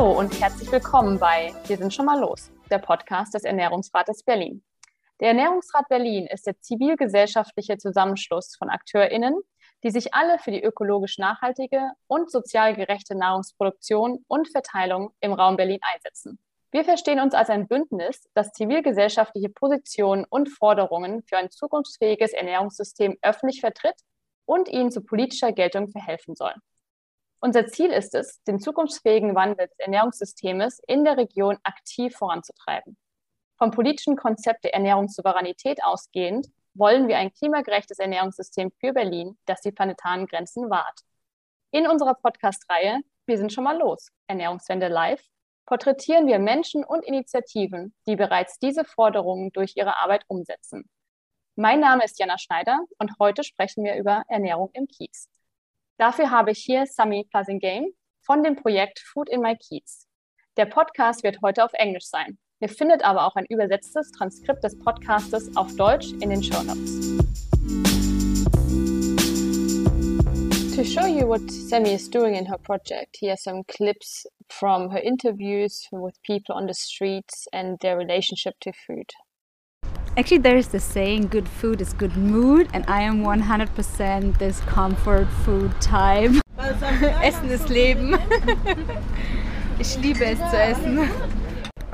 Hallo und herzlich willkommen bei Wir sind schon mal los, der Podcast des Ernährungsrates Berlin. Der Ernährungsrat Berlin ist der zivilgesellschaftliche Zusammenschluss von AkteurInnen, die sich alle für die ökologisch nachhaltige und sozial gerechte Nahrungsproduktion und Verteilung im Raum Berlin einsetzen. Wir verstehen uns als ein Bündnis, das zivilgesellschaftliche Positionen und Forderungen für ein zukunftsfähiges Ernährungssystem öffentlich vertritt und ihnen zu politischer Geltung verhelfen soll. Unser Ziel ist es, den zukunftsfähigen Wandel des Ernährungssystems in der Region aktiv voranzutreiben. Vom politischen Konzept der Ernährungssouveränität ausgehend wollen wir ein klimagerechtes Ernährungssystem für Berlin, das die planetaren Grenzen wahrt. In unserer Podcast-Reihe Wir sind schon mal los, Ernährungswende live, porträtieren wir Menschen und Initiativen, die bereits diese Forderungen durch ihre Arbeit umsetzen. Mein Name ist Jana Schneider und heute sprechen wir über Ernährung im Kiez. Dafür habe ich hier Sami Plasingame von dem Projekt Food in My Kiez. Der Podcast wird heute auf Englisch sein. Ihr findet aber auch ein übersetztes Transkript des Podcastes auf Deutsch in den Show Notes. To show you what Semi is doing in her project, here are some clips from her interviews with people on the streets and their relationship to food. Actually, there's the saying, good food is good mood, and I am 100% this comfort food type. Essen ist Leben. ich liebe es zu essen.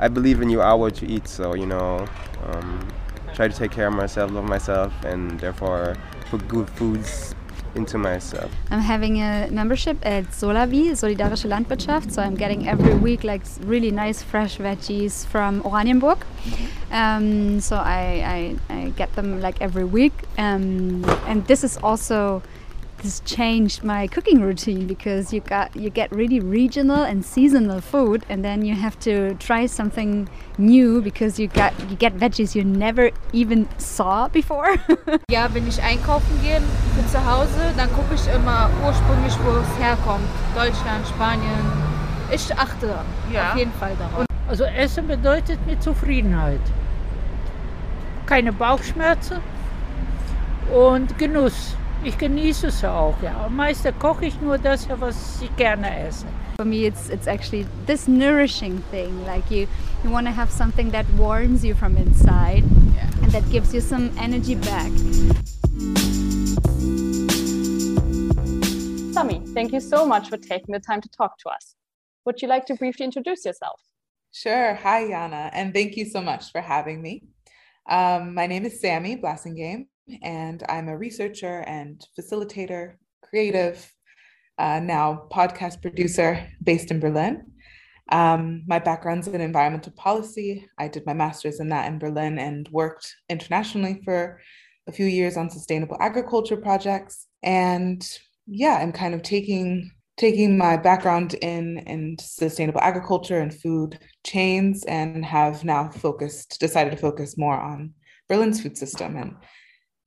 I believe in you are what you eat, so, you know, um, try to take care of myself, love myself, and therefore put good foods into myself. I'm having a membership at Solawi, Solidarische Landwirtschaft. So I'm getting every week like really nice fresh veggies from Oranienburg. Um, so I, I, I, get them like every week. Um, and this is also this changed my cooking routine because you got you get really regional and seasonal food and then you have to try something new because you got you get veggies you never even saw before. ja, wenn ich einkaufen gehe für zu Hause, dann gucke ich immer ursprünglich, wo es herkommt. Deutschland, Spanien. Ich achte ja. auf jeden Fall darauf. Also Essen bedeutet mir Zufriedenheit. Keine Bauchschmerzen und Genuss. Ich genieße es auch. Ja. Meistens koche ich nur das, was ich gerne esse. For me, it's it's actually this nourishing thing. Like you, you want to have something that warms you from inside, yeah. and that gives you some energy back. Sami, thank you so much for taking the time to talk to us. Would you like to briefly introduce yourself? Sure. Hi, Jana, and thank you so much for having me. Um, my name is Sammy Blassingame and I'm a researcher and facilitator, creative, uh, now podcast producer based in Berlin. Um, my background's in environmental policy. I did my master's in that in Berlin and worked internationally for a few years on sustainable agriculture projects. And yeah, I'm kind of taking taking my background in in sustainable agriculture and food chains and have now focused decided to focus more on Berlin's food system and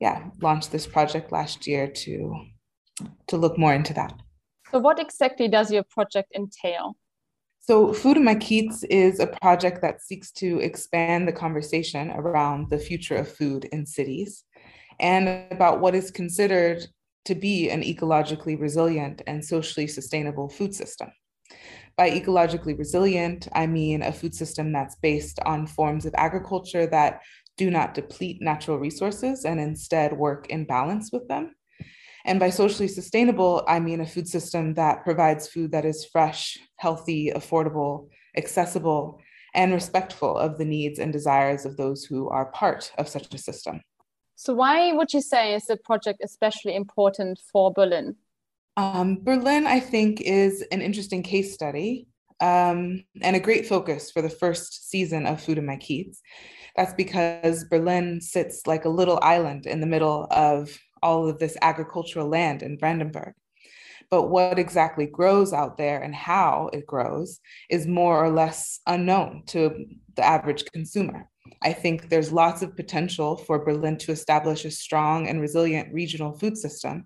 yeah, launched this project last year to to look more into that. So what exactly does your project entail? So Food in My Kiez is a project that seeks to expand the conversation around the future of food in cities and about what is considered to be an ecologically resilient and socially sustainable food system. By ecologically resilient, I mean a food system that's based on forms of agriculture that do not deplete natural resources and instead work in balance with them. And by socially sustainable, I mean a food system that provides food that is fresh, healthy, affordable, accessible, and respectful of the needs and desires of those who are part of such a system. So, why would you say is the project especially important for Berlin? Um, Berlin, I think, is an interesting case study um, and a great focus for the first season of Food in My Kiez. That's because Berlin sits like a little island in the middle of all of this agricultural land in Brandenburg. But what exactly grows out there and how it grows is more or less unknown to the average consumer. I think there's lots of potential for Berlin to establish a strong and resilient regional food system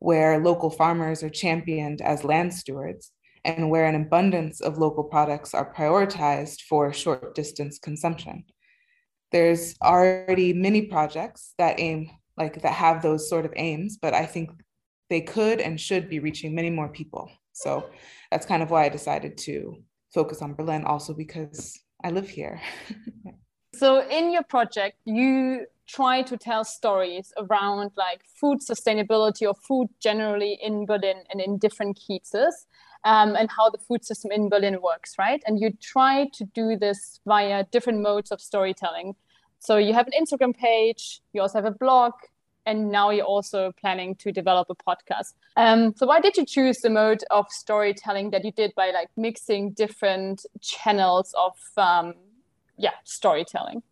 where local farmers are championed as land stewards and where an abundance of local products are prioritized for short distance consumption there's already many projects that aim like that have those sort of aims but i think they could and should be reaching many more people so that's kind of why i decided to focus on Berlin also because I live here. So in your project, you try to tell stories around like food sustainability or food generally in Berlin and in different Kiezes. Um, and how the food system in Berlin works, right? And you try to do this via different modes of storytelling. So you have an Instagram page, you also have a blog, and now you're also planning to develop a podcast. Um, so why did you choose the mode of storytelling that you did by like mixing different channels of um, yeah storytelling?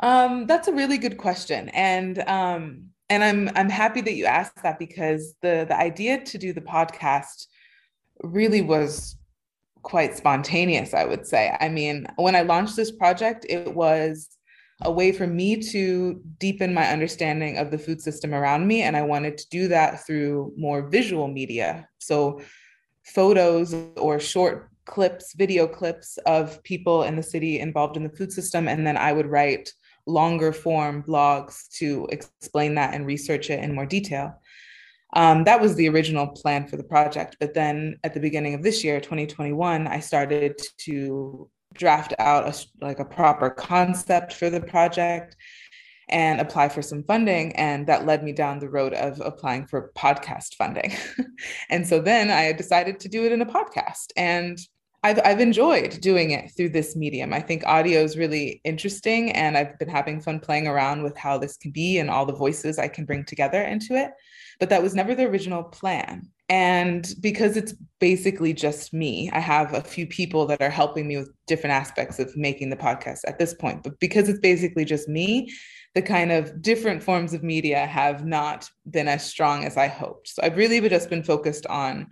Um, that's a really good question, and um, and I'm I'm happy that you asked that because the the idea to do the podcast really was quite spontaneous. I would say. I mean, when I launched this project, it was a way for me to deepen my understanding of the food system around me, and I wanted to do that through more visual media. So photos or short clips, video clips of people in the city involved in the food system. And then I would write longer form blogs to explain that and research it in more detail. Um, that was the original plan for the project. But then at the beginning of this year, 2021, I started to draft out a, like a proper concept for the project and apply for some funding. And that led me down the road of applying for podcast funding. and so then I decided to do it in a podcast. And I've, I've enjoyed doing it through this medium. I think audio is really interesting, and I've been having fun playing around with how this can be and all the voices I can bring together into it. But that was never the original plan. And because it's basically just me, I have a few people that are helping me with different aspects of making the podcast at this point. But because it's basically just me, the kind of different forms of media have not been as strong as I hoped. So I've really just been focused on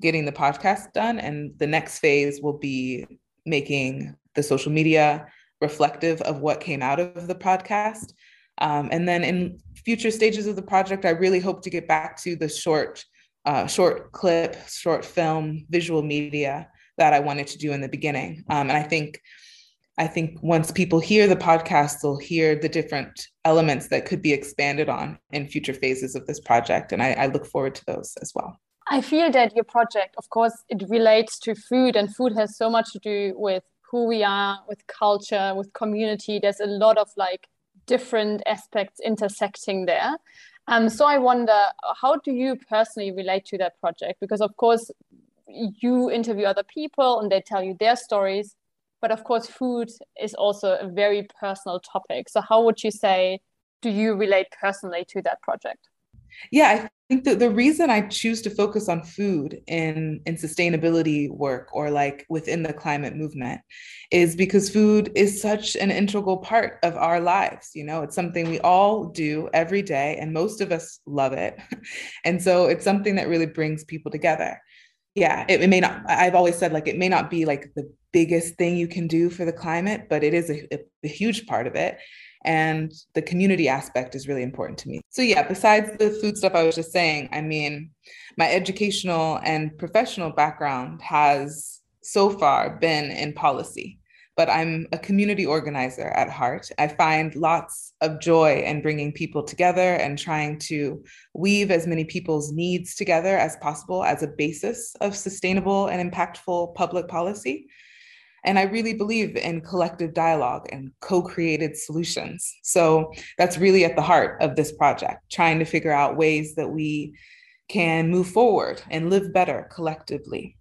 getting the podcast done. And the next phase will be making the social media reflective of what came out of the podcast. Um, and then in future stages of the project, I really hope to get back to the short, uh, short clip, short film, visual media that I wanted to do in the beginning. Um, and I think, I think once people hear the podcast, they'll hear the different elements that could be expanded on in future phases of this project. And I, I look forward to those as well. I feel that your project, of course, it relates to food, and food has so much to do with who we are, with culture, with community. There's a lot of like different aspects intersecting there. Um, so I wonder, how do you personally relate to that project? Because of course, you interview other people and they tell you their stories, but of course, food is also a very personal topic. So how would you say do you relate personally to that project? Yeah, I think the, the reason I choose to focus on food in, in sustainability work or like within the climate movement is because food is such an integral part of our lives. You know, it's something we all do every day, and most of us love it. and so it's something that really brings people together. Yeah, it, it may not, I've always said like it may not be like the biggest thing you can do for the climate, but it is a, a huge part of it and the community aspect is really important to me. So yeah, besides the food stuff I was just saying, I mean, my educational and professional background has so far been in policy, but I'm a community organizer at heart. I find lots of joy in bringing people together and trying to weave as many people's needs together as possible as a basis of sustainable and impactful public policy. And I really believe in collective dialogue and co created solutions. So that's really at the heart of this project, trying to figure out ways that we can move forward and live better collectively.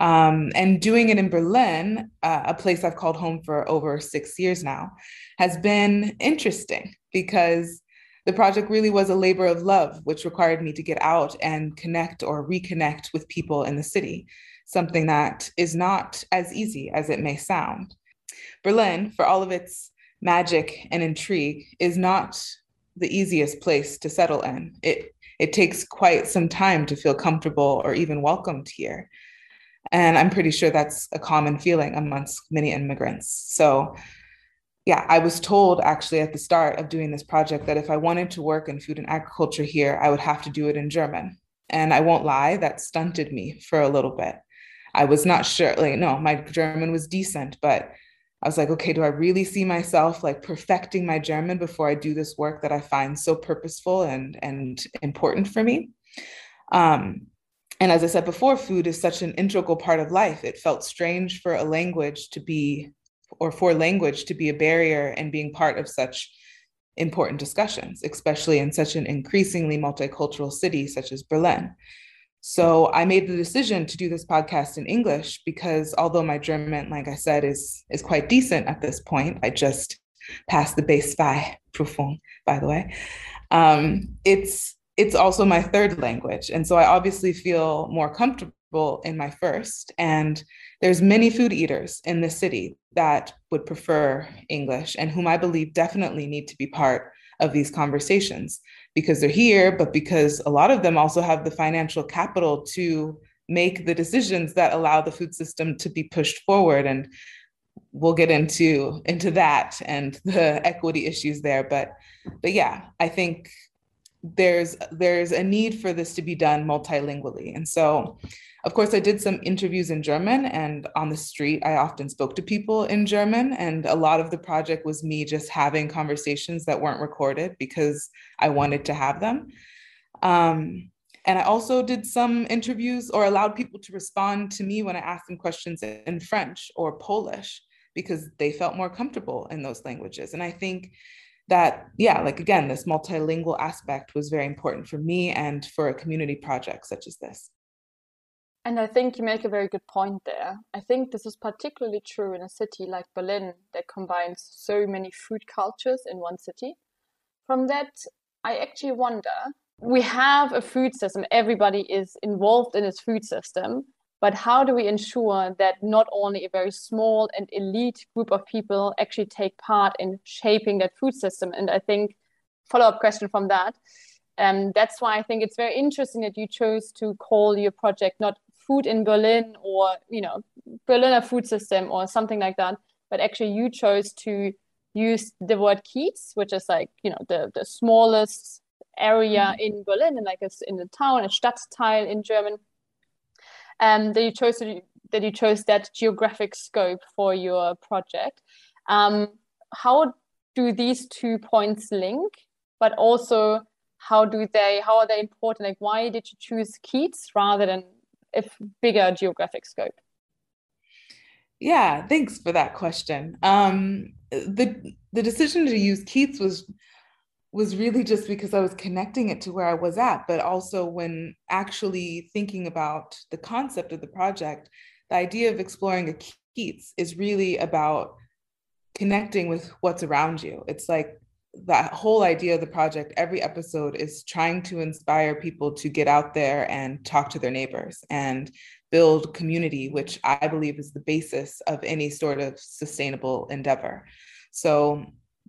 Um, and doing it in Berlin, uh, a place I've called home for over six years now, has been interesting because the project really was a labor of love, which required me to get out and connect or reconnect with people in the city something that is not as easy as it may sound. Berlin, for all of its magic and intrigue, is not the easiest place to settle in. It, it takes quite some time to feel comfortable or even welcomed here. And I'm pretty sure that's a common feeling amongst many immigrants. So, yeah, I was told actually at the start of doing this project that if I wanted to work in food and agriculture here, I would have to do it in German. And I won't lie, that stunted me for a little bit. I was not sure, like, no, my German was decent, but I was like, okay, do I really see myself like perfecting my German before I do this work that I find so purposeful and and important for me? Um, and as I said before, food is such an integral part of life. It felt strange for a language to be, or for language to be a barrier and being part of such important discussions, especially in such an increasingly multicultural city such as Berlin. So I made the decision to do this podcast in English because although my German, like I said, is is quite decent at this point, I just passed the B2 Prüfung, by the way. Um, it's it's also my third language, and so I obviously feel more comfortable in my first. And there's many food eaters in the city that would prefer English and whom I believe definitely need to be part of these conversations because they're here, but because a lot of them also have the financial capital to make the decisions that allow the food system to be pushed forward. And we'll get into into that and the equity issues there. But but yeah, I think there's there's a need for this to be done multilingually. And so of course, I did some interviews in German, and on the street, I often spoke to people in German. And a lot of the project was me just having conversations that weren't recorded because I wanted to have them. Um, and I also did some interviews or allowed people to respond to me when I asked them questions in French or Polish because they felt more comfortable in those languages. And I think that, yeah, like again, this multilingual aspect was very important for me and for a community project such as this. And I think you make a very good point there. I think this is particularly true in a city like Berlin that combines so many food cultures in one city. From that, I actually wonder we have a food system, everybody is involved in its food system, but how do we ensure that not only a very small and elite group of people actually take part in shaping that food system? And I think, follow up question from that. Um, that's why I think it's very interesting that you chose to call your project not food in Berlin or you know Berliner food system or something like that. But actually, you chose to use the word Kiez, which is like you know the the smallest area mm-hmm. in Berlin and like it's in the town, a Stadtteil in German. Um, that you chose that you chose that geographic scope for your project. Um, how do these two points link? But also, how do they? How are they important? Like, why did you choose Kiez rather than a bigger geographic scope? Yeah, thanks for that question. Um, the the decision to use Kiez was was really just because I was connecting it to where I was at, but also when actually thinking about the concept of the project, the idea of exploring a Kiez is really about connecting with what's around you. It's like that whole idea of the project, every episode is trying to inspire people to get out there and talk to their neighbors and build community, which I believe is the basis of any sort of sustainable endeavor. So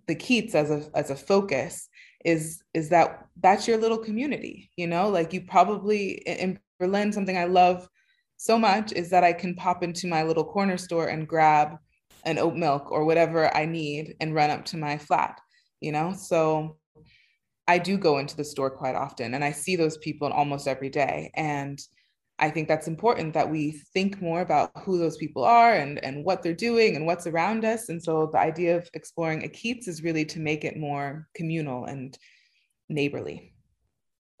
the Kiez as a as a focus is is that that's your little community, you know, like you probably in Berlin, something I love so much is that I can pop into my little corner store and grab an oat milk or whatever I need and run up to my flat you know? So I do go into the store quite often and I see those people almost every day. And I think that's important that we think more about who those people are and, and what they're doing and what's around us. And so the idea of exploring a Kiez is really to make it more communal and neighborly.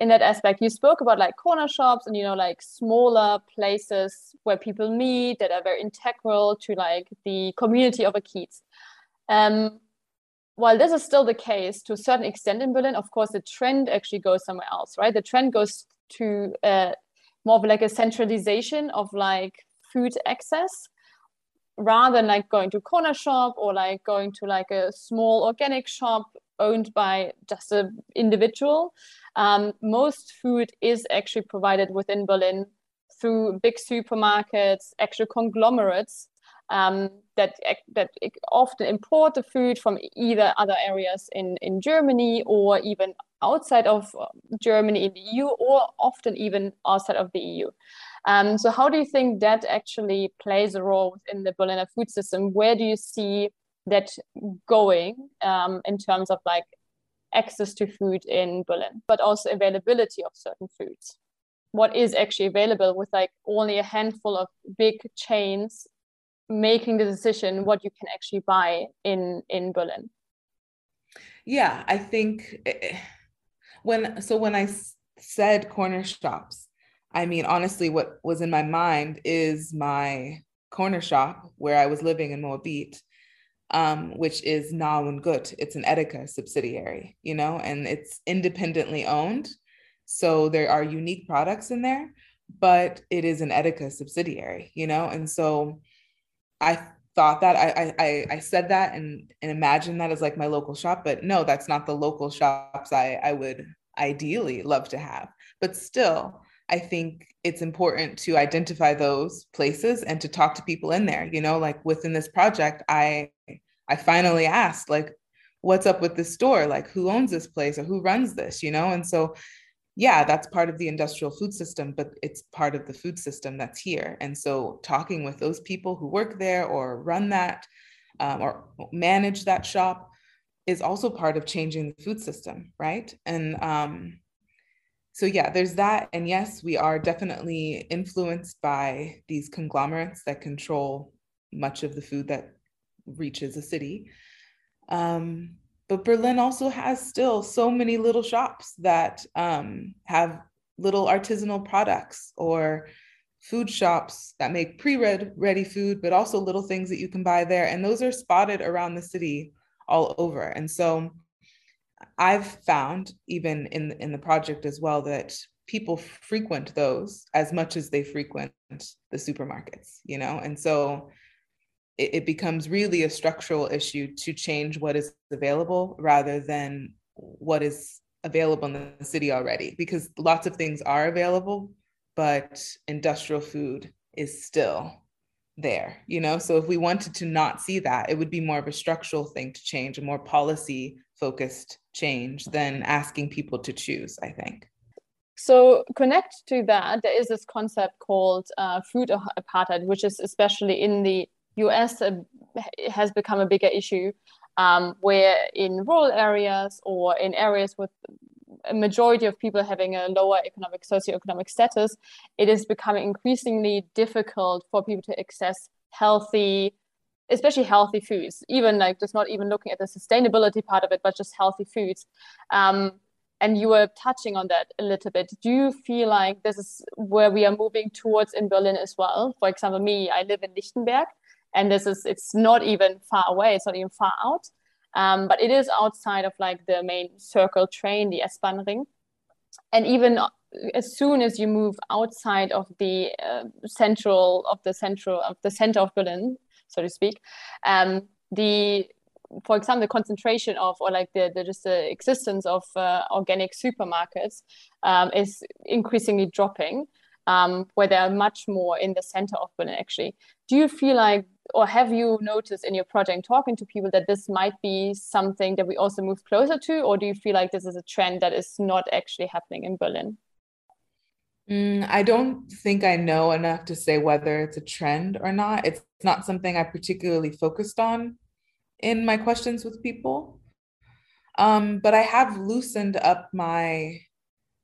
In that aspect, you spoke about like corner shops and you know like smaller places where people meet that are very integral to like the community of a Kiez. Um, while this is still the case to a certain extent in Berlin, of course, the trend actually goes somewhere else, right? The trend goes to uh, more of like a centralization of like food access rather than like going to corner shop or like going to like a small organic shop owned by just an individual. Um, most food is actually provided within Berlin through big supermarkets, actual conglomerates um, that that often import the food from either other areas in in Germany or even outside of uh, Germany in the EU or often even outside of the EU. Um, so how do you think that actually plays a role in the Berliner food system? Where do you see that going um, in terms of like access to food in Berlin, but also availability of certain foods? What is actually available with like only a handful of big chains making the decision what you can actually buy in in Berlin? Yeah, I think eh, when so when I said corner shops, I mean, honestly, what was in my mind is my corner shop where I was living in Moabit, um, which is Nah und Gut. It's an Edeka subsidiary, you know, and it's independently owned. So there are unique products in there, but it is an Edeka subsidiary, you know, and so I thought that I I I said that and and imagined that as like my local shop, but no, that's not the local shops I I would ideally love to have. But still, I think it's important to identify those places and to talk to people in there. You know, like within this project, I I finally asked like, what's up with this store? Like, who owns this place or who runs this? You know, and so yeah, that's part of the industrial food system, but it's part of the food system that's here. And so talking with those people who work there or run that um, or manage that shop is also part of changing the food system, right? And um, so yeah, there's that. And yes, we are definitely influenced by these conglomerates that control much of the food that reaches a city. Um, but Berlin also has still so many little shops that um, have little artisanal products or food shops that make pre-read ready food, but also little things that you can buy there. And those are spotted around the city all over. And so I've found, even in, in the project as well, that people frequent those as much as they frequent the supermarkets, you know? And so it, it becomes really a structural issue to change what is available rather than what is available in the city already because lots of things are available but industrial food is still there you know? So if we wanted to not see that it would be more of a structural thing to change a more policy focused change than asking people to choose i think. So connect to that there is this concept called uh, food apartheid which is especially in the US uh, has become a bigger issue um, where in rural areas or in areas with a majority of people having a lower economic socioeconomic status, it is becoming increasingly difficult for people to access healthy, especially healthy foods, even like just not even looking at the sustainability part of it, but just healthy foods. Um, and you were touching on that a little bit. Do you feel like this is where we are moving towards in Berlin as well? For example, me, I live in Lichtenberg, and this is it's not even far away it's not even far out. Um, but it is outside of like the main circle train the S-Bahn ring. And even uh, as soon as you move outside of the uh, central of the central of the center of Berlin so to speak um, the for example the concentration of or like the, the just the existence of uh, organic supermarkets um, is increasingly dropping um, where they're much more in the center of Berlin actually. Do you feel like or have you noticed in your project talking to people that this might be something that we also move closer to? Or do you feel like this is a trend that is not actually happening in berlin? Mm, i don't think i know enough to say whether it's a trend or not. It's not something i particularly focused on in my questions with people. Um, but i have loosened up my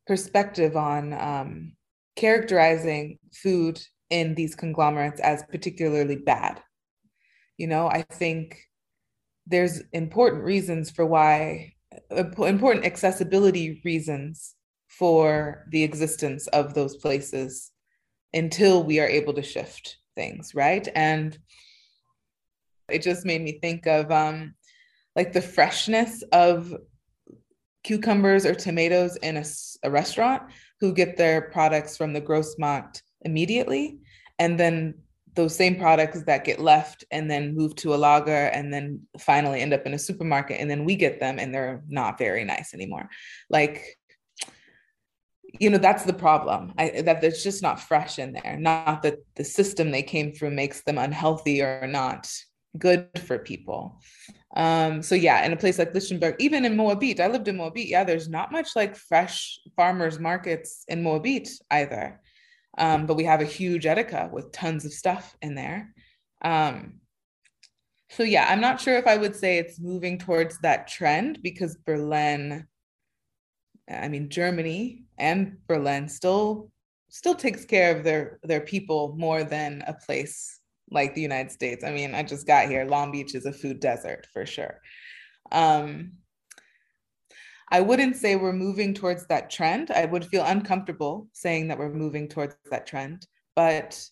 perspective on um, characterizing food in these conglomerates as particularly bad you know, I think there's important reasons for why, important accessibility reasons for the existence of those places until we are able to shift things, right? And it just made me think of um, like the freshness of cucumbers or tomatoes in a, a, restaurant who get their products from the Grossmarkt immediately. And then those same products that get left and then move to a lager and then finally end up in a supermarket and then we get them and they're not very nice anymore. Like you know that's the problem. I, that there's just not fresh in there. Not that the system they came through makes them unhealthy or not good for people um so yeah in a place like lichtenberg even in moabit i lived in moabit yeah there's not much like fresh farmers markets in moabit either um, but we have a huge Edeka with tons of stuff in there. Um, so yeah, I'm not sure if I would say it's moving towards that trend because Berlin, I mean Germany and Berlin still still takes care of their their people more than a place like the United States. I mean, I just got here. Long Beach is a food desert for sure. Um, I wouldn't say we're moving towards that trend. I would feel uncomfortable saying that we're moving towards that trend, but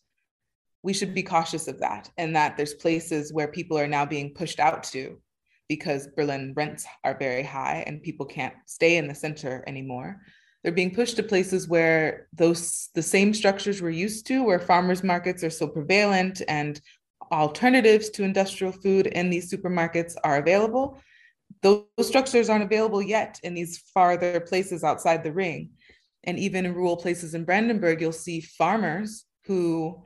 we should be cautious of that and that there's places where people are now being pushed out to because Berlin rents are very high and people can't stay in the center anymore. They're being pushed to places where those the same structures we're used to, where farmers markets are so prevalent and alternatives to industrial food in these supermarkets are available those structures aren't available yet in these farther places outside the ring. And even in rural places in Brandenburg, you'll see farmers who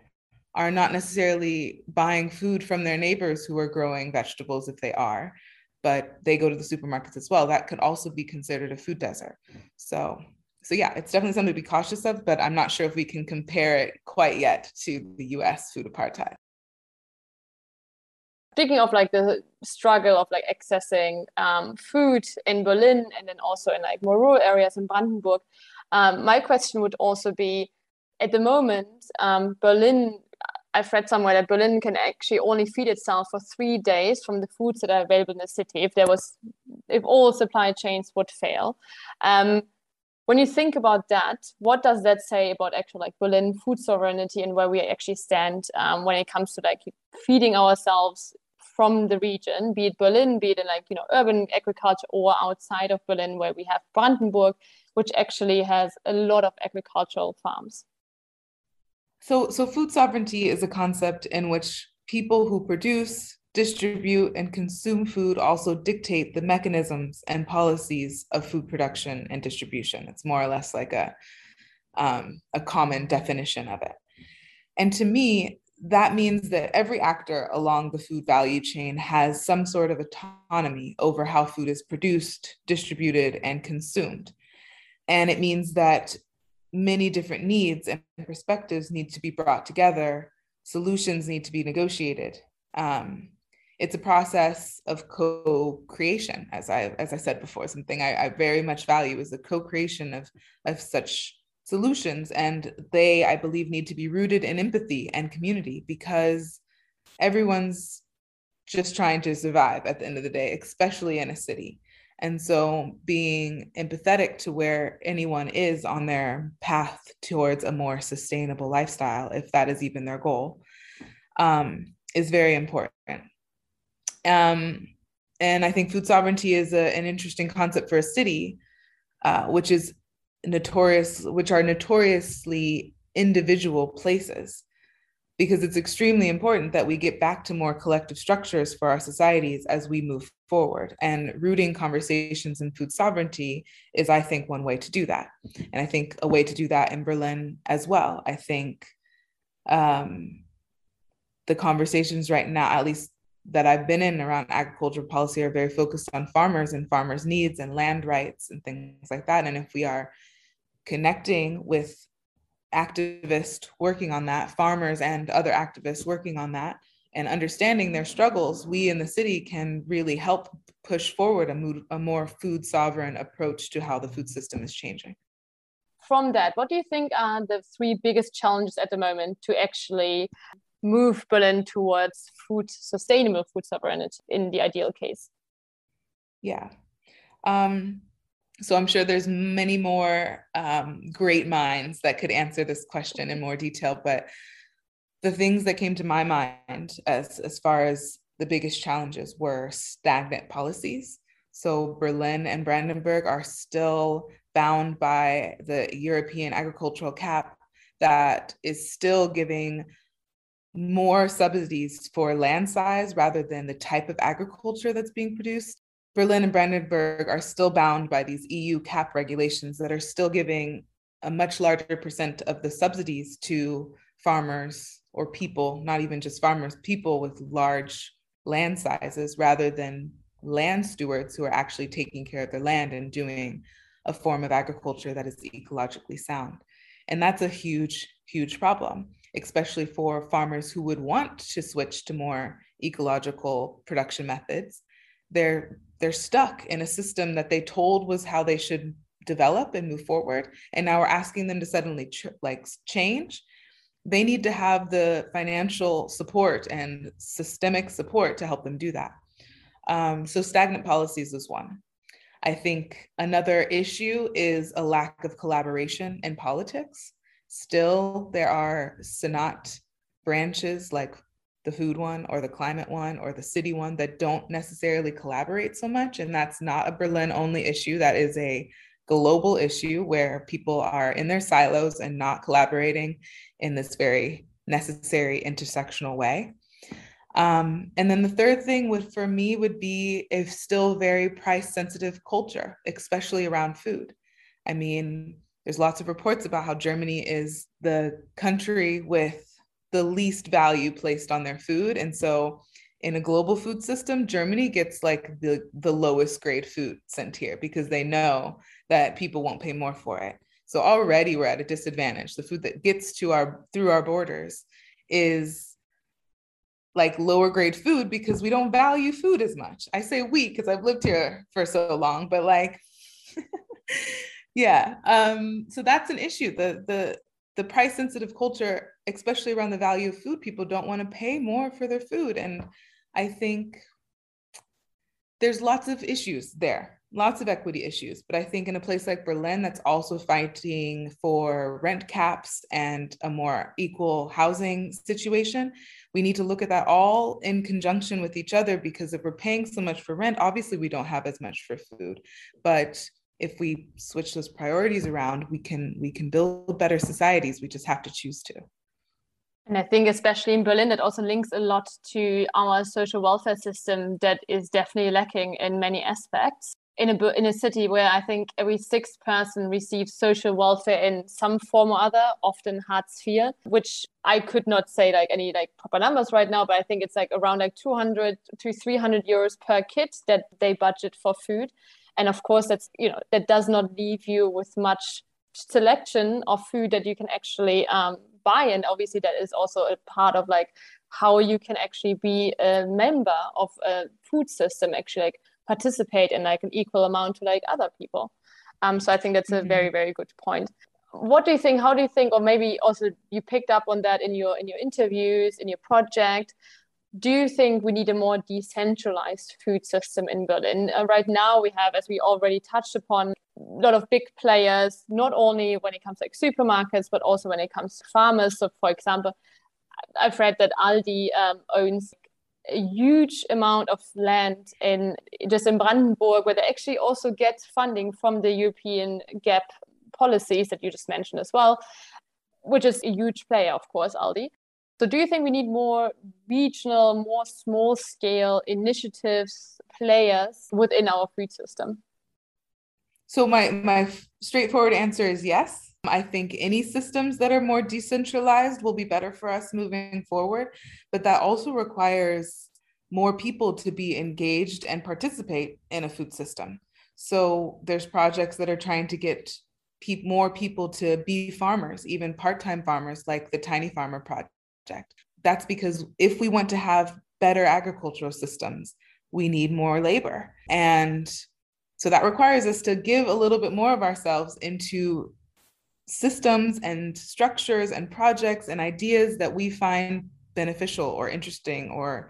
are not necessarily buying food from their neighbors who are growing vegetables if they are, but they go to the supermarkets as well. That could also be considered a food desert. So, so yeah, it's definitely something to be cautious of, but I'm not sure if we can compare it quite yet to the US food apartheid speaking of like the struggle of like accessing um, food in Berlin and then also in like more rural areas in Brandenburg, um, my question would also be at the moment, um, Berlin, I've read somewhere that Berlin can actually only feed itself for three days from the foods that are available in the city if there was, if all supply chains would fail. Um, when you think about that, what does that say about actual like Berlin food sovereignty and where we actually stand um, when it comes to like feeding ourselves from the region, be it Berlin, be it in like, you know, urban agriculture or outside of Berlin, where we have Brandenburg, which actually has a lot of agricultural farms. So, so food sovereignty is a concept in which people who produce, distribute, and consume food also dictate the mechanisms and policies of food production and distribution. It's more or less like a, um, a common definition of it. And to me, that means that every actor along the food value chain has some sort of autonomy over how food is produced, distributed, and consumed. And it means that many different needs and perspectives need to be brought together, solutions need to be negotiated. Um, it's a process of co-creation, as I as I said before. Something I, I very much value is the co-creation of of such solutions. And they, I believe, need to be rooted in empathy and community because everyone's just trying to survive at the end of the day, especially in a city. And so being empathetic to where anyone is on their path towards a more sustainable lifestyle, if that is even their goal, um, is very important. Um, and I think food sovereignty is a, an interesting concept for a city, uh, which is notorious, which are notoriously individual places, because it's extremely important that we get back to more collective structures for our societies as we move forward. And rooting conversations in food sovereignty is, I think, one way to do that. And I think a way to do that in Berlin as well. I think um, the conversations right now, at least that I've been in around agricultural policy, are very focused on farmers and farmers' needs and land rights and things like that. And if we are connecting with activists working on that, farmers and other activists working on that, and understanding their struggles, we in the city can really help push forward a, mood, a more food sovereign approach to how the food system is changing. From that, what do you think are the three biggest challenges at the moment to actually move Berlin towards food sustainable food sovereignty in the ideal case? Yeah. Um, so I'm sure there's many more um, great minds that could answer this question in more detail, but the things that came to my mind as, as far as the biggest challenges were stagnant policies. So Berlin and Brandenburg are still bound by the European agricultural CAP that is still giving more subsidies for land size rather than the type of agriculture that's being produced. Berlin and Brandenburg are still bound by these EU CAP regulations that are still giving a much larger percent of the subsidies to farmers or people, not even just farmers, people with large land sizes rather than land stewards who are actually taking care of their land and doing a form of agriculture that is ecologically sound. And that's a huge, huge problem, especially for farmers who would want to switch to more ecological production methods. They're they're stuck in a system that they told was how they should develop and move forward and now we're asking them to suddenly ch- like change they need to have the financial support and systemic support to help them do that um, so stagnant policies is one I think another issue is a lack of collaboration in politics. Still, there are Senat branches like the food one or the climate one or the city one that don't necessarily collaborate so much. And that's not a Berlin only issue. That is a global issue where people are in their silos and not collaborating in this very necessary intersectional way. Um, and then the third thing would for me would be a still very price sensitive culture, especially around food. I mean, there's lots of reports about how Germany is the country with the least value placed on their food. And so in a global food system, Germany gets like the, the lowest grade food sent here because they know that people won't pay more for it. So already we're at a disadvantage. The food that gets to our through our borders is like lower grade food because we don't value food as much. I say we because I've lived here for so long, but like yeah. Um, so that's an issue. The the the price sensitive culture, especially around the value of food, people don't want to pay more for their food. And I think there's lots of issues there, lots of equity issues. But I think in a place like Berlin, that's also fighting for rent caps and a more equal housing situation, we need to look at that all in conjunction with each other because if we're paying so much for rent, obviously we don't have as much for food. But if we switch those priorities around, we can we can build better societies. We just have to choose to. And I think especially in Berlin, it also links a lot to our social welfare system that is definitely lacking in many aspects. In a in a city where I think every sixth person receives social welfare in some form or other, often Hartz IV, which I could not say like any like proper numbers right now, but I think it's like around like 200 to 300 euros per kid that they budget for food and of course that's you know that does not leave you with much selection of food that you can actually um, buy. And obviously that is also a part of like how you can actually be a member of a food system actually like participate in like an equal amount to like other people. Um, so i think that's a mm-hmm. very very good point. What do you think how do you think or maybe also you picked up on that in your in your interviews in your project do you think we need a more decentralized food system in Berlin? Uh, right now, we have, as we already touched upon, a lot of big players, not only when it comes to like supermarkets, but also when it comes to farmers. So, for example, I've read that Aldi um, owns a huge amount of land in just in Brandenburg, where they actually also get funding from the European GAP policies that you just mentioned as well, which is a huge player, of course, Aldi. So, do you think we need more regional, more small scale initiatives, players within our food system? So, my, my straightforward answer is yes. I think any systems that are more decentralized will be better for us moving forward, but that also requires more people to be engaged and participate in a food system. So, there's projects that are trying to get pe- more people to be farmers, even part time farmers, like the Tiny Farmer Project project. That's because if we want to have better agricultural systems, we need more labor. And so that requires us to give a little bit more of ourselves into systems and structures and projects and ideas that we find beneficial or interesting or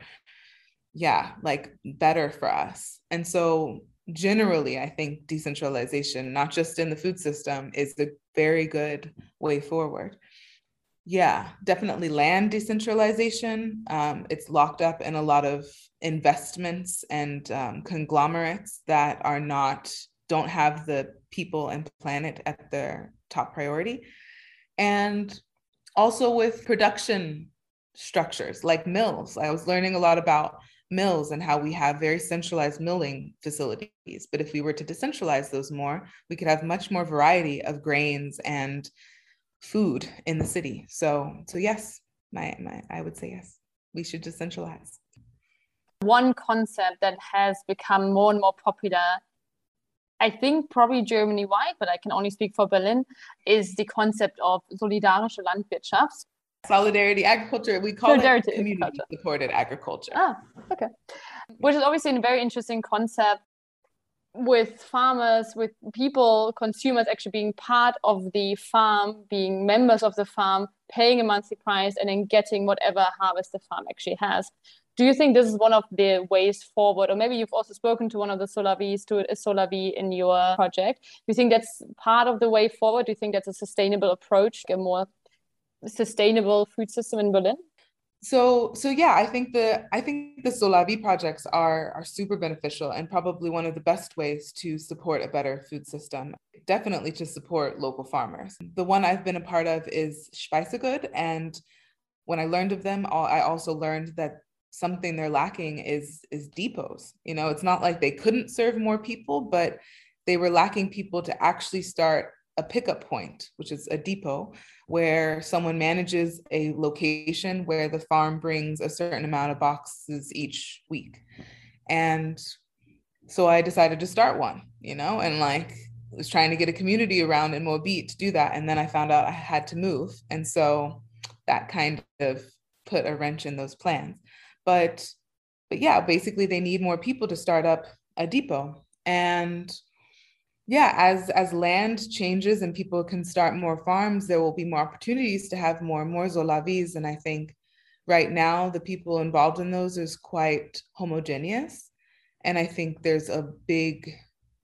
yeah like better for us and so generally i think decentralization not just in the food system is a very good way forward yeah, definitely land decentralization. Um, it's locked up in a lot of investments and um, conglomerates that are not, don't have the people and planet at their top priority. And also with production structures like mills. I was learning a lot about mills and how we have very centralized milling facilities. But if we were to decentralize those more, we could have much more variety of grains and food in the city. So so yes, my, my I would say yes. We should decentralize. One concept that has become more and more popular, I think probably Germany wide, but I can only speak for Berlin, is the concept of solidarische Landwirtschaft. Solidarity agriculture, we call Solidarity it community supported agriculture. Ah, okay. Which is obviously a very interesting concept with farmers, with people, consumers actually being part of the farm, being members of the farm, paying a monthly price, and then getting whatever harvest the farm actually has. Do you think this is one of the ways forward? Or maybe you've also spoken to one of the Solawis, to a Solawi in your project. Do you think that's part of the way forward? Do you think that's a sustainable approach, a more sustainable food system in Berlin? So so yeah i think the i think the Solawi projects are are super beneficial and probably one of the best ways to support a better food system definitely to support local farmers. The one i've been a part of is speisegut and when i learned of them i also learned that something they're lacking is is depots. You know it's not like they couldn't serve more people but they were lacking people to actually start a pickup point, which is a depot, where someone manages a location where the farm brings a certain amount of boxes each week. And so I decided to start one, you know, and like was trying to get a community around in Moabit to do that. And then I found out I had to move. And so that kind of put a wrench in those plans. But but yeah, basically they need more people to start up a depot. And yeah as as land changes and people can start more farms there will be more opportunities to have more and more Solawis and i think right now the people involved in those is quite homogeneous and i think there's a big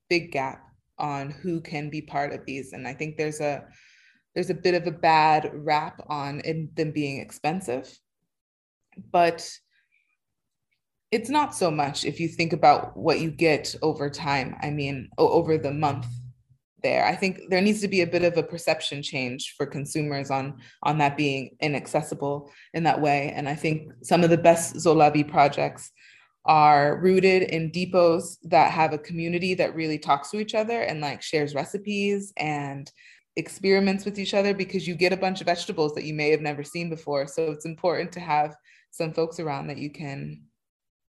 big gap on who can be part of these and i think there's a there's a bit of a bad rap on them being expensive. But it's not so much if you think about what you get over time. I mean, over the month there. I think there needs to be a bit of a perception change for consumers on on that being inaccessible in that way. And I think some of the best Solawi projects are rooted in depots that have a community that really talks to each other and like shares recipes and experiments with each other because you get a bunch of vegetables that you may have never seen before. So it's important to have some folks around that you can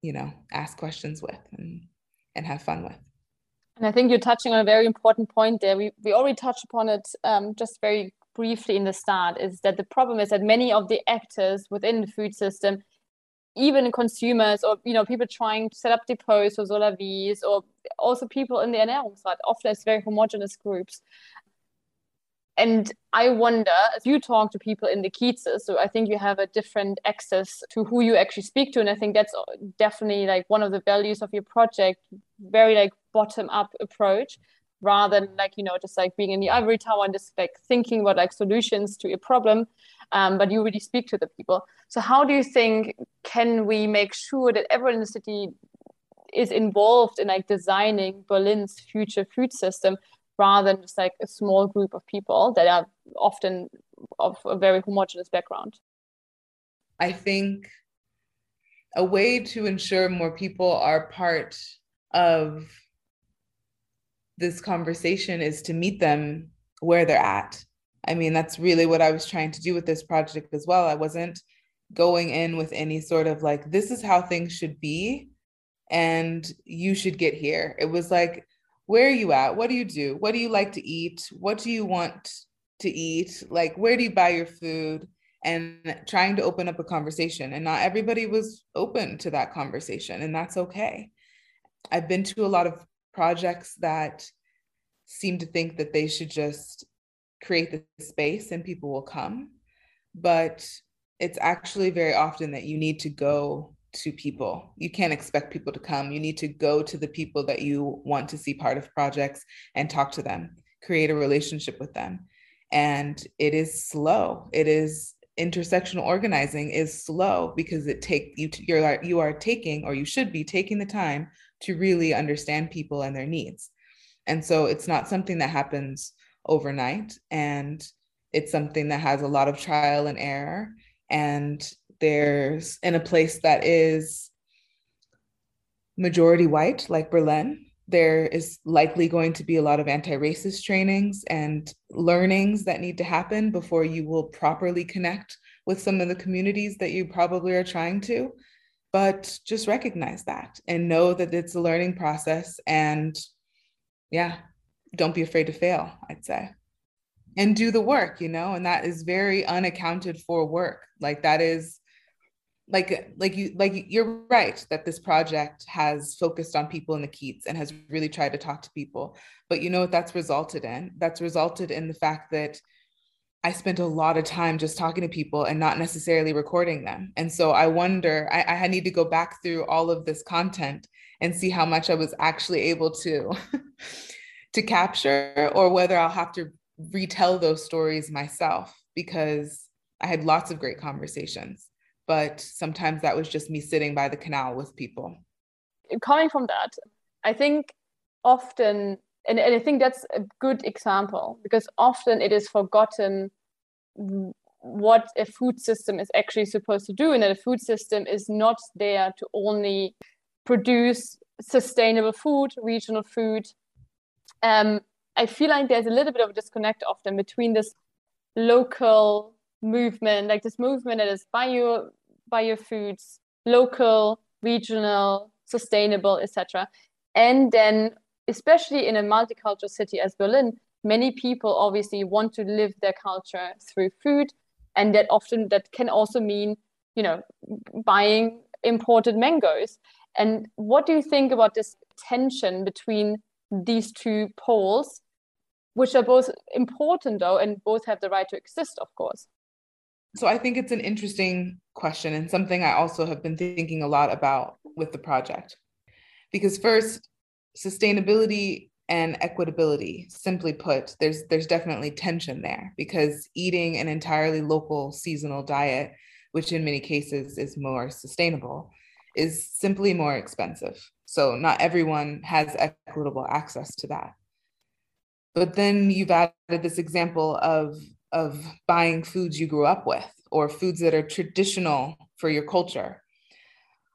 you know ask questions with and and have fun with. And i think you're touching on a very important point there. We, we already touched upon it um, just very briefly in the start is that the problem is that many of the actors within the food system even consumers or you know people trying to set up depots or Solawis or also people in the ernährungsrat often it's very homogenous groups and I wonder, as you talk to people in the Kiezes, so I think you have a different access to who you actually speak to. And I think that's definitely like one of the values of your project, very like bottom up approach rather than like, you know, just like being in the ivory tower and just like thinking about like solutions to a problem. Um, but you really speak to the people. So how do you think can we make sure that everyone in the city is involved in like designing Berlin's future food system rather than just like a small group of people that are often of a very homogenous background. I think a way to ensure more people are part of this conversation is to meet them where they're at. I mean, that's really what I was trying to do with this project as well. I wasn't going in with any sort of like, this is how things should be, and you should get here. It was like, where are you at? What do you do? What do you like to eat? What do you want to eat? Like, where do you buy your food? And trying to open up a conversation. And not everybody was open to that conversation, and that's okay. I've been to a lot of projects that seem to think that they should just create the space and people will come. But it's actually very often that you need to go to people. You can't expect people to come. You need to go to the people that you want to see part of projects and talk to them, create a relationship with them. And it is slow. It is intersectional organizing is slow because it take you to, you're you are taking or you should be taking the time to really understand people and their needs. And so it's not something that happens overnight and it's something that has a lot of trial and error and there's in a place that is majority white, like Berlin, there is likely going to be a lot of anti racist trainings and learnings that need to happen before you will properly connect with some of the communities that you probably are trying to. But just recognize that and know that it's a learning process. And yeah, don't be afraid to fail, I'd say. And do the work, you know, and that is very unaccounted for work. Like that is like like you like you're right that this project has focused on people in the Kiez and has really tried to talk to people. But you know what that's resulted in? That's resulted in the fact that I spent a lot of time just talking to people and not necessarily recording them. And so I wonder, I, I need to go back through all of this content and see how much I was actually able to to capture or whether I'll have to retell those stories myself because I had lots of great conversations. But sometimes that was just me sitting by the canal with people. Coming from that, I think often and, and I think that's a good example because often it is forgotten what a food system is actually supposed to do and that a food system is not there to only produce sustainable food regional food um, i feel like there's a little bit of a disconnect often between this local movement like this movement that is bio bio foods local regional sustainable etc and then especially in a multicultural city as Berlin, many people obviously want to live their culture through food. And that often that can also mean, you know, buying imported mangoes. And what do you think about this tension between these two poles, which are both important though, and both have the right to exist, of course? So I think it's an interesting question and something I also have been thinking a lot about with the project. Because first, sustainability and equitability simply put there's there's definitely tension there because eating an entirely local seasonal diet which in many cases is more sustainable is simply more expensive so not everyone has equitable access to that but then you've added this example of of buying foods you grew up with or foods that are traditional for your culture.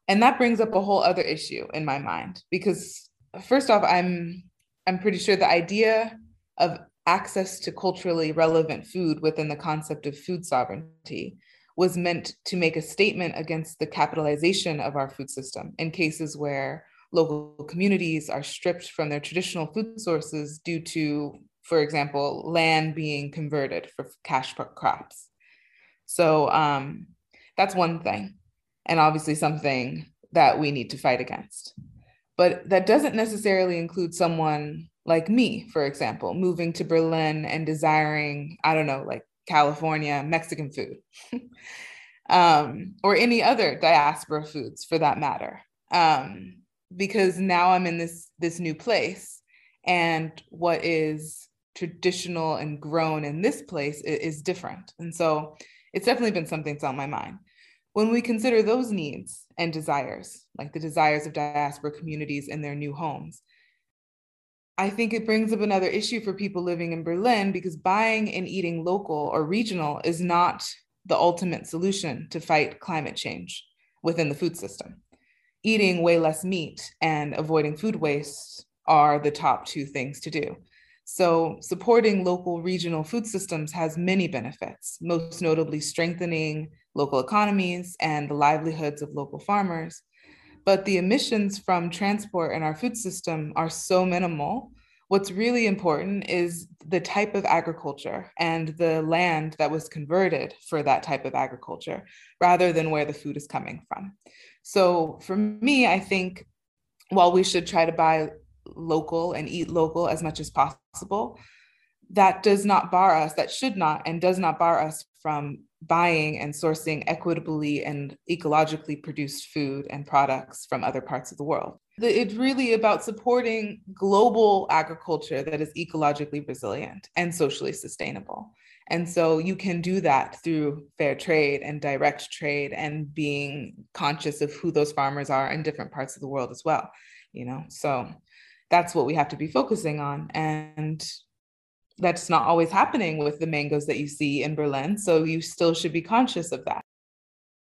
And that brings up a whole other issue in my mind because first off, I'm I'm pretty sure the idea of access to culturally relevant food within the concept of food sovereignty was meant to make a statement against the capitalization of our food system in cases where local communities are stripped from their traditional food sources due to, for example, land being converted for cash crops. So um, that's one thing, and obviously something that we need to fight against. But that doesn't necessarily include someone like me, for example, moving to Berlin and desiring, I don't know, like California, Mexican food, um, or any other diaspora foods for that matter. Um, because now I'm in this this new place, and what is traditional and grown in this place is, different. And so it's definitely been something that's on my mind. When we consider those needs and desires, like the desires of diaspora communities in their new homes, I think it brings up another issue for people living in Berlin because buying and eating local or regional is not the ultimate solution to fight climate change within the food system. Eating way less meat and avoiding food waste are the top two things to do. So, supporting local regional food systems has many benefits, most notably strengthening local economies and the livelihoods of local farmers. But the emissions from transport in our food system are so minimal. What's really important is the type of agriculture and the land that was converted for that type of agriculture rather than where the food is coming from. So, for me, I think while we should try to buy local and eat local as much as possible, that does not bar us, that should not and does not bar us from buying and sourcing equitably and ecologically produced food and products from other parts of the world. It's really about supporting global agriculture that is ecologically resilient and socially sustainable. And so you can do that through fair trade and direct trade and being conscious of who those farmers are in different parts of the world as well, you know. So that's what we have to be focusing on. And that's not always happening with the mangoes that you see in Berlin. So you still should be conscious of that.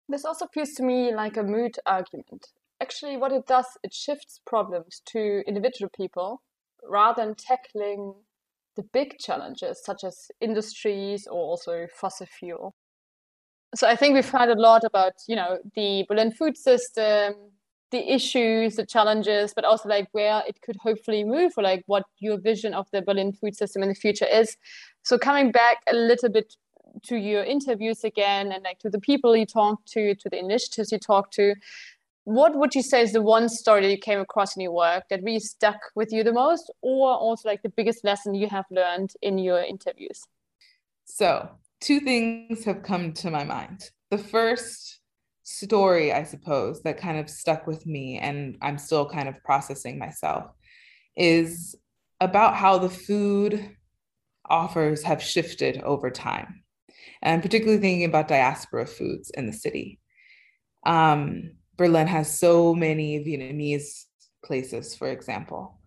This also feels to me like a mood argument. Actually, what it does, it shifts problems to individual people rather than tackling the big challenges such as industries or also fossil fuel. So I think we've heard a lot about, you know, the Berlin food system, the issues, the challenges, but also like where it could hopefully move or like what your vision of the Berlin food system in the future is. So coming back a little bit to your interviews again and like to the people you talk to, to the initiatives you talk to, what would you say is the one story that you came across in your work that really stuck with you the most, or also like the biggest lesson you have learned in your interviews? So, two things have come to my mind. The first story, I suppose, that kind of stuck with me, and I'm still kind of processing myself, is about how the food offers have shifted over time. And I'm particularly thinking about diaspora foods in the city. Um, Berlin has so many Vietnamese places, for example,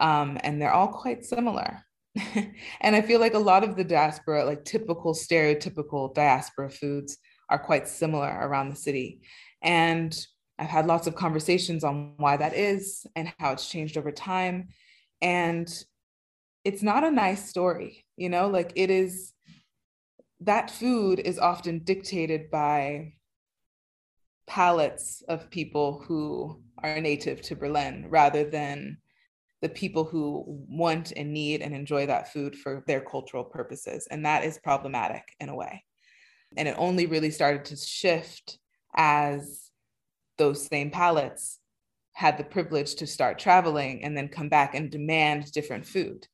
um, and they're all quite similar. and I feel like a lot of the diaspora, like typical stereotypical diaspora foods, are quite similar around the city. And I've had lots of conversations on why that is and how it's changed over time. And it's not a nice story, you know, like it is that food is often dictated by palates of people who are native to Berlin rather than the people who want and need and enjoy that food for their cultural purposes. And that is problematic in a way. And it only really started to shift as those same palates had the privilege to start traveling and then come back and demand different food.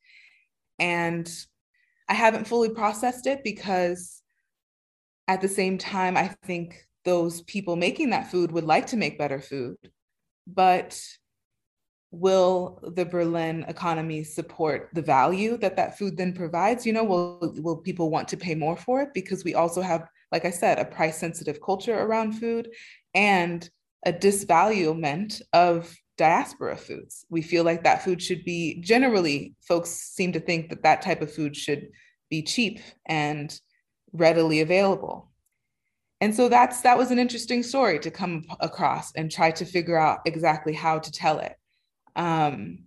And I haven't fully processed it because at the same time, I think those people making that food would like to make better food. But will the Berlin economy support the value that that food then provides? You know, will, will people want to pay more for it? Because we also have, like I said, a price sensitive culture around food and a disvaluement of diaspora foods. We feel like that food should be generally, folks seem to think that that type of food should be cheap and readily available. And so that's that was an interesting story to come across and try to figure out exactly how to tell it. Um,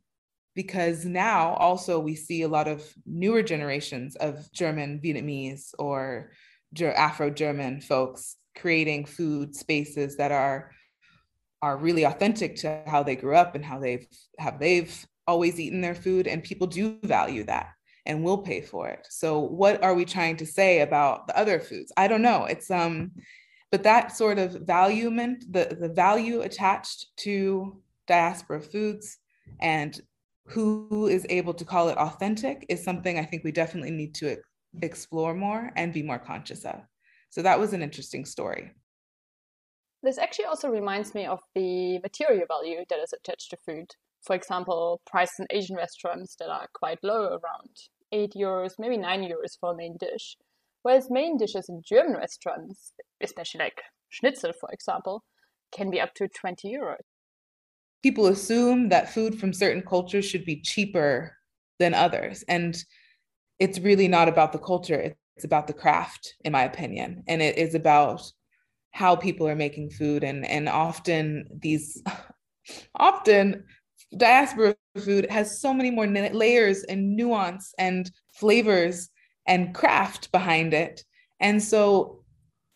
because now also we see a lot of newer generations of German Vietnamese or Afro German folks creating food spaces that are are really authentic to how they grew up and how they've have they've always eaten their food and people do value that and will pay for it. So what are we trying to say about the other foods? I don't know. It's um but that sort of valuement the the value attached to diaspora foods and who is able to call it authentic is something i think we definitely need to explore more and be more conscious of so that was an interesting story this actually also reminds me of the material value that is attached to food. For example, prices in Asian restaurants that are quite low, around 8 euros, maybe 9 euros for a main dish. Whereas main dishes in German restaurants, especially like schnitzel, for example, can be up to 20 euros. People assume that food from certain cultures should be cheaper than others. And it's really not about the culture, it's about the craft, in my opinion. And it is about how people are making food and and often these often diaspora food has so many more layers and nuance and flavors and craft behind it and so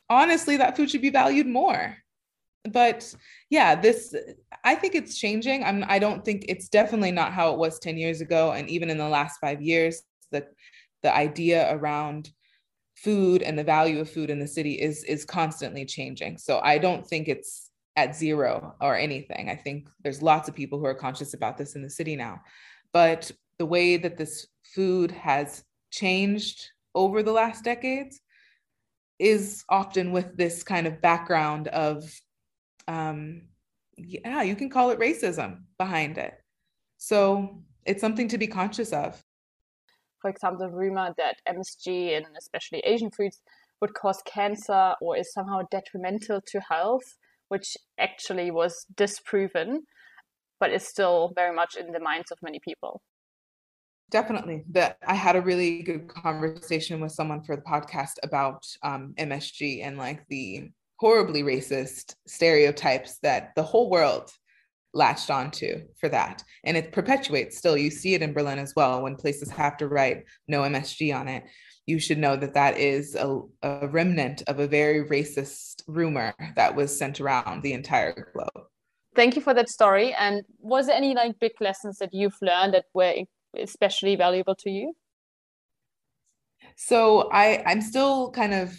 honestly that food should be valued more but yeah this i think it's changing i'm i don't think it's definitely not how it was 10 years ago and even in the last 5 years the the idea around food and the value of food in the city is is constantly changing. So I don't think it's at zero or anything. I think there's lots of people who are conscious about this in the city now. But the way that this food has changed over the last decades is often with this kind of background of um yeah, you can call it racism behind it. So it's something to be conscious of for example, the rumor that MSG and especially Asian foods would cause cancer or is somehow detrimental to health, which actually was disproven, but is still very much in the minds of many people. Definitely. That I had a really good conversation with someone for the podcast about um, MSG and like the horribly racist stereotypes that the whole world latched onto for that. And it perpetuates still. You see it in Berlin as well when places have to write no MSG on it. You should know that that is a, a remnant of a very racist rumor that was sent around the entire globe. Thank you for that story. And was there any like big lessons that you've learned that were especially valuable to you? So I, I'm still kind of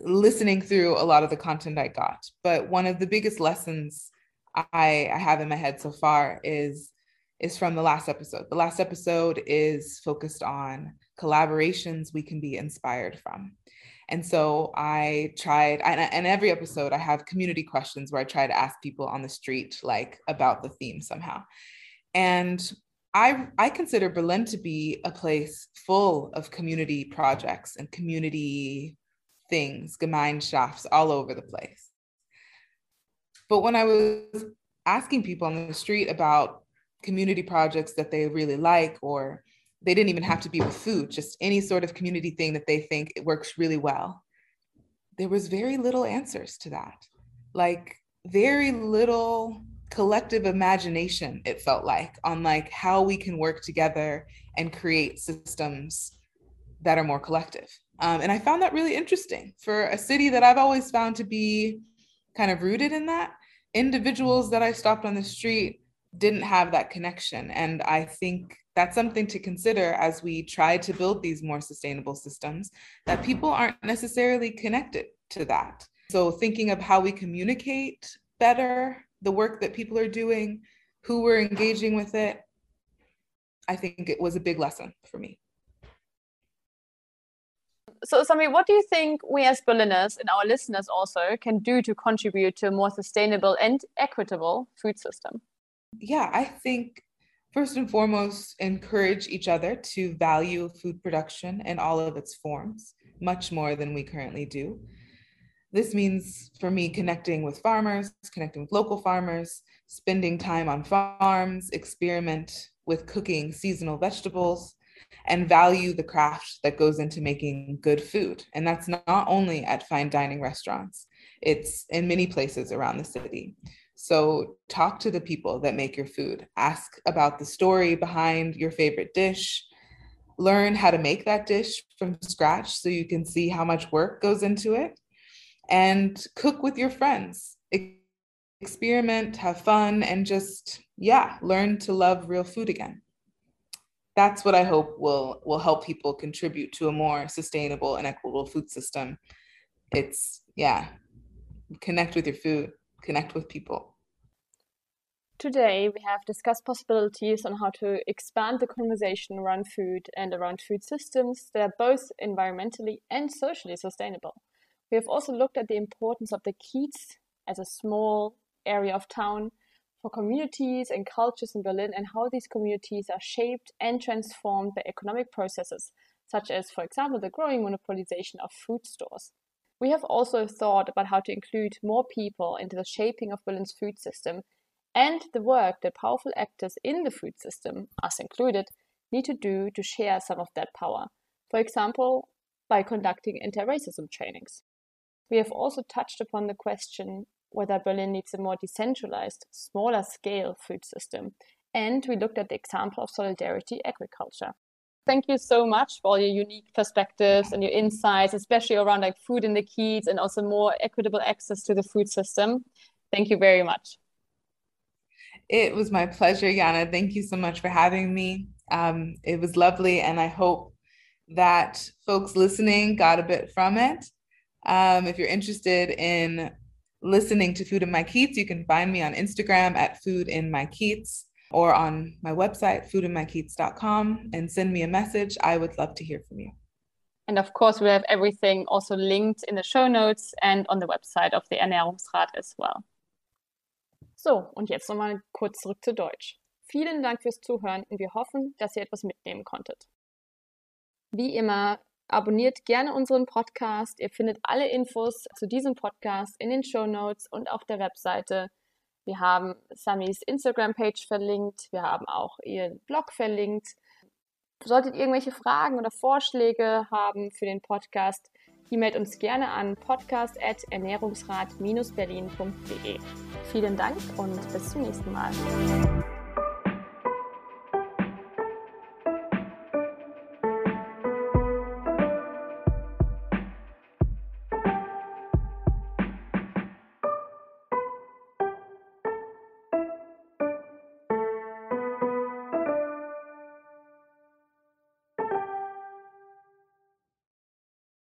listening through a lot of the content I got, but one of the biggest lessons I, I have in my head so far is is from the last episode. The last episode is focused on collaborations we can be inspired from. And so I tried, and, and every episode I have community questions where I try to ask people on the street like about the theme somehow. And I, I consider Berlin to be a place full of community projects and community things, Gemeinschafts all over the place. But when I was asking people on the street about community projects that they really like, or they didn't even have to be with food, just any sort of community thing that they think it works really well, there was very little answers to that. Like very little collective imagination, it felt like, on like how we can work together and create systems that are more collective. Um, and I found that really interesting for a city that I've always found to be kind of rooted in that. Individuals that I stopped on the street didn't have that connection. And I think that's something to consider as we try to build these more sustainable systems, that people aren't necessarily connected to that. So, thinking of how we communicate better, the work that people are doing, who we're engaging with it, I think it was a big lesson for me so Sami, what do you think we as Berliners and our listeners also can do to contribute to a more sustainable and equitable food system? Yeah, I think first and foremost, encourage each other to value food production in all of its forms, much more than we currently do. This means for me connecting with farmers, connecting with local farmers, spending time on farms, experiment with cooking seasonal vegetables, and value the craft that goes into making good food. And that's not only at fine dining restaurants, it's in many places around the city. So talk to the people that make your food, ask about the story behind your favorite dish, learn how to make that dish from scratch so you can see how much work goes into it, and cook with your friends. Experiment, have fun, and just, yeah, learn to love real food again that's what I hope will will help people contribute to a more sustainable and equitable food system. It's yeah, connect with your food, connect with people. Today, we have discussed possibilities on how to expand the conversation around food and around food systems that are both environmentally and socially sustainable. We have also looked at the importance of the Kiez as a small area of town for communities and cultures in Berlin and how these communities are shaped and transformed by economic processes, such as, for example, the growing monopolization of food stores. We have also thought about how to include more people into the shaping of Berlin's food system and the work that powerful actors in the food system, us included, need to do to share some of that power. For example, by conducting anti racism trainings. We have also touched upon the question whether Berlin needs a more decentralized, smaller scale food system. And we looked at the example of solidarity agriculture. Thank you so much for all your unique perspectives and your insights, especially around like food in the Kiez and also more equitable access to the food system. Thank you very much. It was my pleasure, Yana. Thank you so much for having me. Um, it was lovely, and I hope that folks listening got a bit from it. Um, if you're interested in listening to Food in My Kiez, you can find me on Instagram at Food in My Kiez or on my website, foodinmykiez.com, and send me a message. I would love to hear from you. And of course, we have everything also linked in the show notes and on the website of the Ernährungsrat as well. So, und jetzt nochmal kurz zurück zu Deutsch. Vielen Dank fürs Zuhören und wir hoffen, dass ihr etwas mitnehmen konntet. Wie immer Abonniert gerne unseren Podcast. Ihr findet alle Infos zu diesem Podcast in den Show Notes und auf der Webseite. Wir haben Samis Instagram-Page verlinkt. Wir haben auch ihren Blog verlinkt. Solltet ihr irgendwelche Fragen oder Vorschläge haben für den Podcast, e-mailt uns gerne an podcast.ernährungsrat-berlin.de. Vielen Dank und bis zum nächsten Mal.